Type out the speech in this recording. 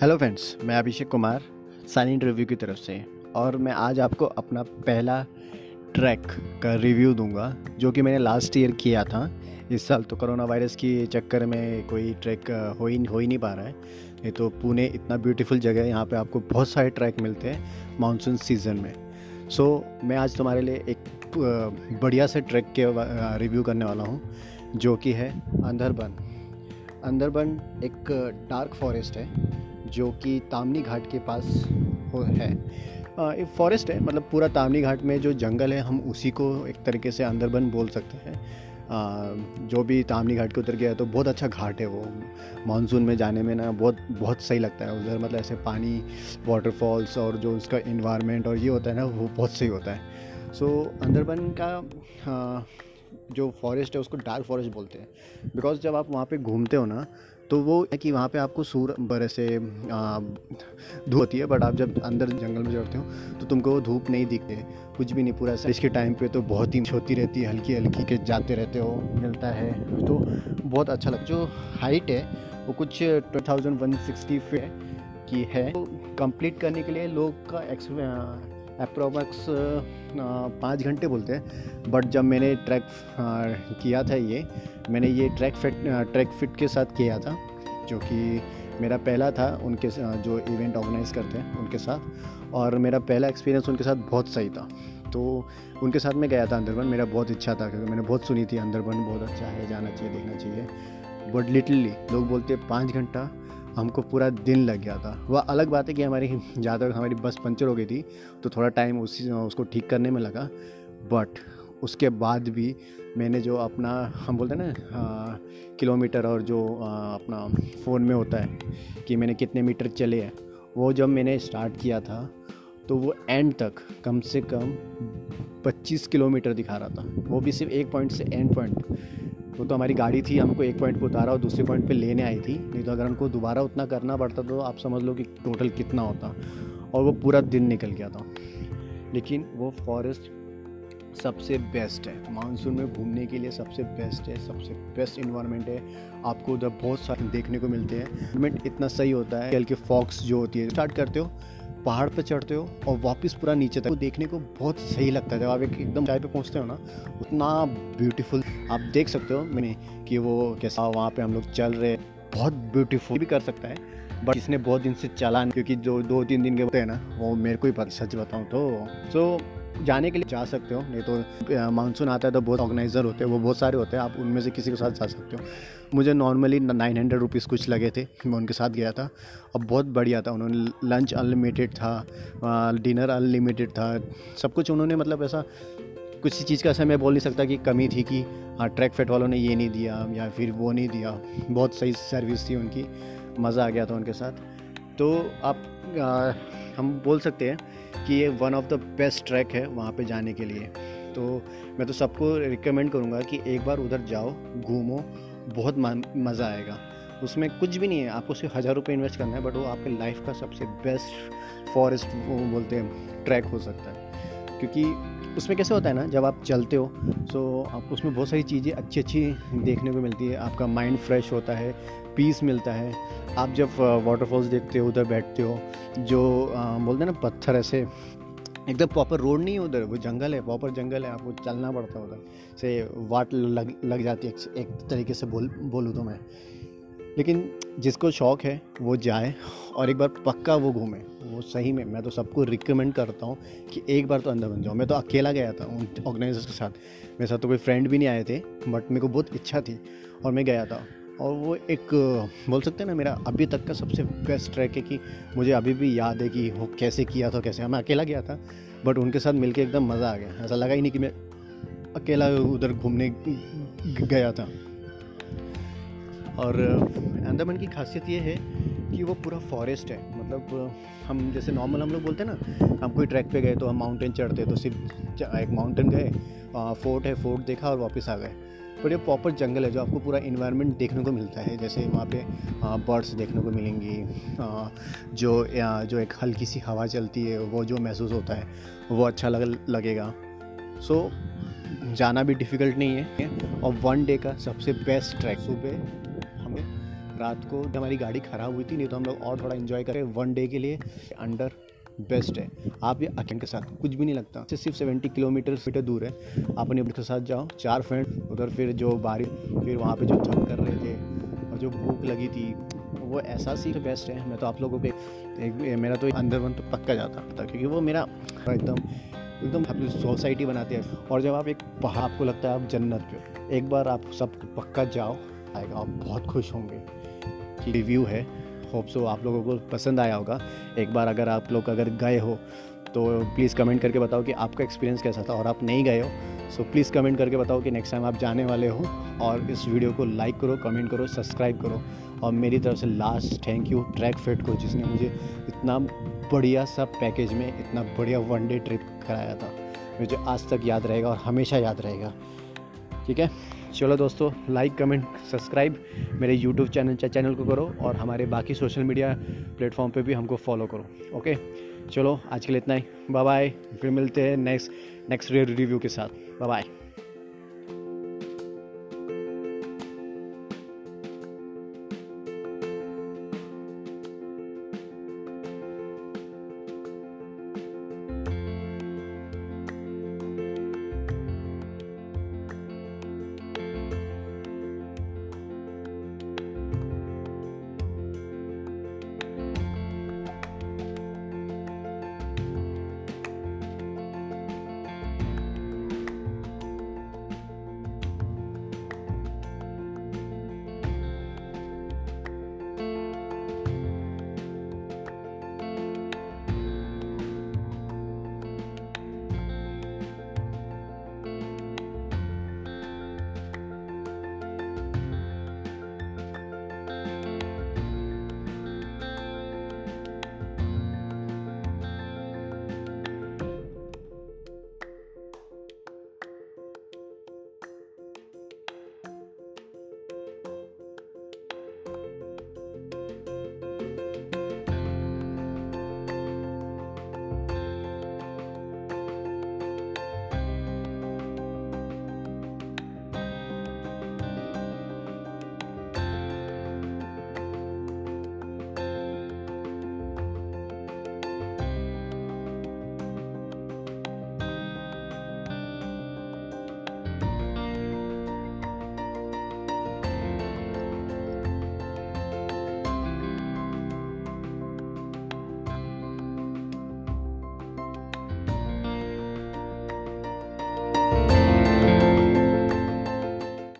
Hello friends मैं Abhishek Kumar silent review की तरफ़ से, और मैं आज आपको अपना पहला ट्रैक का रिव्यू दूँगा, जो कि मैंने लास्ट ईयर किया था। इस साल तो कोरोना वायरस की चक्कर में कोई ट्रैक हो ही हो ही नहीं पा रहा है। नहीं तो पुणे इतना ब्यूटीफुल जगह है, यहाँ पे आपको बहुत सारे ट्रैक मिलते हैं मानसून सीज़न में। सो मैं आज तुम्हारे लिए एक बढ़िया से ट्रैक के रिव्यू करने वाला हूँ, जो कि है अंदरबन। अंदरबन एक डार्क फॉरेस्ट है। जो कि तामनी घाट के पास हो है। एक फॉरेस्ट है मतलब पूरा तामनी घाट में जो जंगल है हम उसी को एक तरीके से अंदरबन बोल सकते हैं। जो भी तामनी घाट के उतर गया तो बहुत अच्छा घाट है वो। मानसून में जाने में ना बहुत बहुत सही लगता है। उधर मतलब ऐसे पानी वाटरफॉल्स और जो उसका इन्वायरमेंट और ये होता है ना वो बहुत सही होता है। सो so, अंदरबन का आ, जो फॉरेस्ट है, उसको डार्क फॉरेस्ट बोलते हैं। बिकॉज़ जब आप वहाँ पे घूमते हो ना तो वो है कि वहाँ पे आपको सूर बड़े से धूप होती है बट आप जब अंदर जंगल में चढ़ते हो तो तुमको वो धूप नहीं दिखते। कुछ भी नहीं, पूरा इसके टाइम पे तो बहुत ही होती रहती है हल्की हल्की के जाते रहते हो, मिलता है। तो बहुत अच्छा लगता जो हाइट है, वो कुछ टू थाउज़ेंड वन सिक्सटी की है। तो कंप्लीट करने के लिए लोग का अप्रोमक्स पाँच घंटे बोलते हैं। बट जब मैंने ट्रैक किया था ये, मैंने ये ट्रैक फिट ट्रैक फिट के साथ किया था, जो कि मेरा पहला था उनके जो इवेंट ऑर्गेनाइज करते हैं उनके साथ, और मेरा पहला एक्सपीरियंस उनके साथ बहुत सही था। तो उनके साथ मैं गया था अंदरबन, मेरा बहुत इच्छा था, क्योंकि मैंने बहुत सुनी थी, अंदरबन बहुत अच्छा है, जाना चाहिए, देखना चाहिए। बट लिटरली लोग बोलते पाँच घंटा हमको पूरा दिन लग गया था। वह अलग बात है कि हमारी ज़्यादा हमारी बस पंचर हो गई थी तो थोड़ा टाइम उसी उसको ठीक करने में लगा। बट उसके बाद भी मैंने जो अपना हम बोलते हैं ना किलोमीटर और जो आ, अपना फ़ोन में होता है कि मैंने कितने मीटर चले हैं वो जब मैंने स्टार्ट किया था तो वो एंड तक कम से कम 25 किलोमीटर दिखा रहा था। वो भी सिर्फ़ एक पॉइंट से एंड पॉइंट वो तो हमारी गाड़ी थी, हमको एक पॉइंट पर उतारा और दूसरे पॉइंट पे लेने आई थी। नहीं तो अगर हमको दोबारा उतना करना पड़ता तो आप समझ लो कि टोटल कितना होता। और वो पूरा दिन निकल गया था। लेकिन वो फॉरेस्ट सबसे बेस्ट है। मानसून में घूमने के लिए सबसे बेस्ट है, सबसे बेस्ट इन्वायरमेंट है। आपको उधर बहुत सारे देखने को मिलते हैं। इन्वायरमेंट इतना सही होता है। कि फॉक्स जो होती है स्टार्ट करते हो पहाड़ पर चढ़ते हो और वापस पूरा नीचे तक। देखने को बहुत सही लगता है। जब आप एक एकदम चाय पे पहुँचते हो ना, उतना ब्यूटीफुल आप देख सकते हो मैंने कि वो कैसा वहाँ पे हम लोग चल रहे बहुत ब्यूटीफुल भी कर सकता है बट इसने बहुत दिन से चला क्योंकि जो दो तीन दिन के होते हैं ना, वो मेरे को ही सच बताऊँ तो। सो जाने के लिए जा सकते हो। नहीं तो मानसून आता है तो बहुत ऑर्गेनाइज़र होते हैं, वो बहुत सारे होते हैं, आप उनमें से किसी के साथ जा सकते हो। मुझे नॉर्मली नाइन हंड्रेड रुपीज़ कुछ लगे थे, मैं उनके साथ गया था। और बहुत बढ़िया था, उन्होंने लंच अनलिमिटेड था डिनर अनलिमिटेड था, सब कुछ उन्होंने मतलब ऐसा कुछ चीज़ का ऐसा मैं बोल नहीं सकता कि कमी थी कि हाँ ट्रैक फेट वालों ने ये नहीं दिया या फिर वो नहीं दिया। बहुत सही सर्विस थी उनकी, मज़ा आ गया था उनके साथ। तो आप आ, हम बोल सकते हैं कि ये one of the best track है वहाँ पे जाने के लिए। तो मैं तो सबको रिकमेंड करूँगा कि एक बार उधर जाओ घूमो बहुत मज़ा आएगा। उसमें कुछ भी नहीं है आपको सिर्फ़ हज़ार रुपये इन्वेस्ट करना है बट वो आपके लाइफ का सबसे बेस्ट फॉरेस्ट बोलते हैं ट्रैक हो सकता है। क्योंकि उसमें कैसे होता है ना जब आप चलते हो तो आप उसमें बहुत सारी चीज़ें अच्छी अच्छी देखने को मिलती है। आपका माइंड फ्रेश होता है पीस मिलता है। आप जब वाटरफॉल्स देखते हो उधर बैठते हो जो बोलते हैं ना पत्थर ऐसे एकदम प्रॉपर रोड नहीं है उधर वो जंगल है प्रॉपर जंगल है आपको चलना पड़ता है उधर। से वाट लग लग जाती है एक, एक तरीके से बोल बोलूँ तो मैं। लेकिन जिसको शौक़ है, वो जाए और एक बार पक्का वो घूमे। वो सही में, मैं तो सबको रिकमेंड करता हूँ कि एक बार तो अंदर बन जाओ। मैं तो अकेला गया था उन ऑर्गेनाइजर्स के साथ। मेरे साथ तो कोई फ्रेंड भी नहीं आए थे बट मेरे को बहुत इच्छा थी और मैं गया था। और वो एक, बोल सकते हैं ना, मेरा अभी तक का सबसे बेस्ट ट्रैक है कि मुझे अभी भी याद है कि वो कैसे किया था, कैसे। मैं अकेला गया था बट उनके साथ मिलके एकदम मज़ा आ गया। ऐसा लगा ही नहीं कि मैं अकेला उधर घूमने गया था। और अंडमान की खासियत ये है कि वो पूरा फॉरेस्ट है। मतलब हम जैसे नॉर्मल हम लोग बोलते हैं ना हम कोई ट्रैक पे गए तो हम माउंटेन चढ़ते तो सिर्फ़ एक माउंटेन गए फोर्ट है फोर्ट देखा और वापस आ गए। पर ये प्रॉपर जंगल है जो आपको पूरा इन्वायरमेंट देखने को मिलता है। जैसे वहाँ पे बर्ड्स देखने को मिलेंगी जो जो एक हल्की सी हवा चलती है वो जो महसूस होता है वो अच्छा लग लगेगा। सो so, जाना भी डिफ़िकल्ट नहीं है। और वन डे का सबसे बेस्ट ट्रैक सुबह रात को हमारी गाड़ी ख़राब हुई थी, नहीं तो हम लोग और थोड़ा इन्जॉय करें वन डे के लिए अंडर बेस्ट है। आप ये अकेले के साथ कुछ भी नहीं लगता। से सिर्फ़ सेवेंटी किलोमीटर मीटर दूर है। आप अपने के साथ जाओ, चार फ्रेंड उधर फिर जो बारिश फिर वहाँ पे जो थक कर रहे थे, और जो भूख लगी थी, वो एहसास ही बेस्ट है। मैं तो आप लोगों पे, एक मेरा तो अंदर वन तो पक्का जाता था, क्योंकि वो मेरा एकदम एकदम अपनी सोसाइटी बनाते हैं। और जब आप एक पहाड़, आपको लगता है आप जन्नत पे एक बार आप सब पक्का जाओ आएगा, आप बहुत खुश होंगे। रिव्यू है। होप सो आप लोगों को पसंद आया होगा। एक बार अगर आप लोग अगर गए हो तो प्लीज़ कमेंट करके बताओ कि आपका एक्सपीरियंस कैसा था। और आप नहीं गए हो सो प्लीज़ कमेंट करके बताओ कि नेक्स्ट टाइम आप जाने वाले हो। और इस वीडियो को लाइक करो कमेंट करो सब्सक्राइब करो। और मेरी तरफ़ से last thank you track fit को, जिसने मुझे इतना बढ़िया सा पैकेज में इतना बढ़िया वन डे ट्रिप कराया था। मुझे आज तक याद रहेगा और हमेशा याद रहेगा। ठीक है? चलो दोस्तों लाइक कमेंट सब्सक्राइब मेरे यूट्यूब चैनल चैनल को करो और हमारे बाकी सोशल मीडिया प्लेटफॉर्म पे भी हमको फॉलो करो ओके चलो, आज के लिए इतना ही। बाय बाय फिर मिलते हैं नेक्स्ट नेक्स्ट रिव्यू के साथ। Bye bye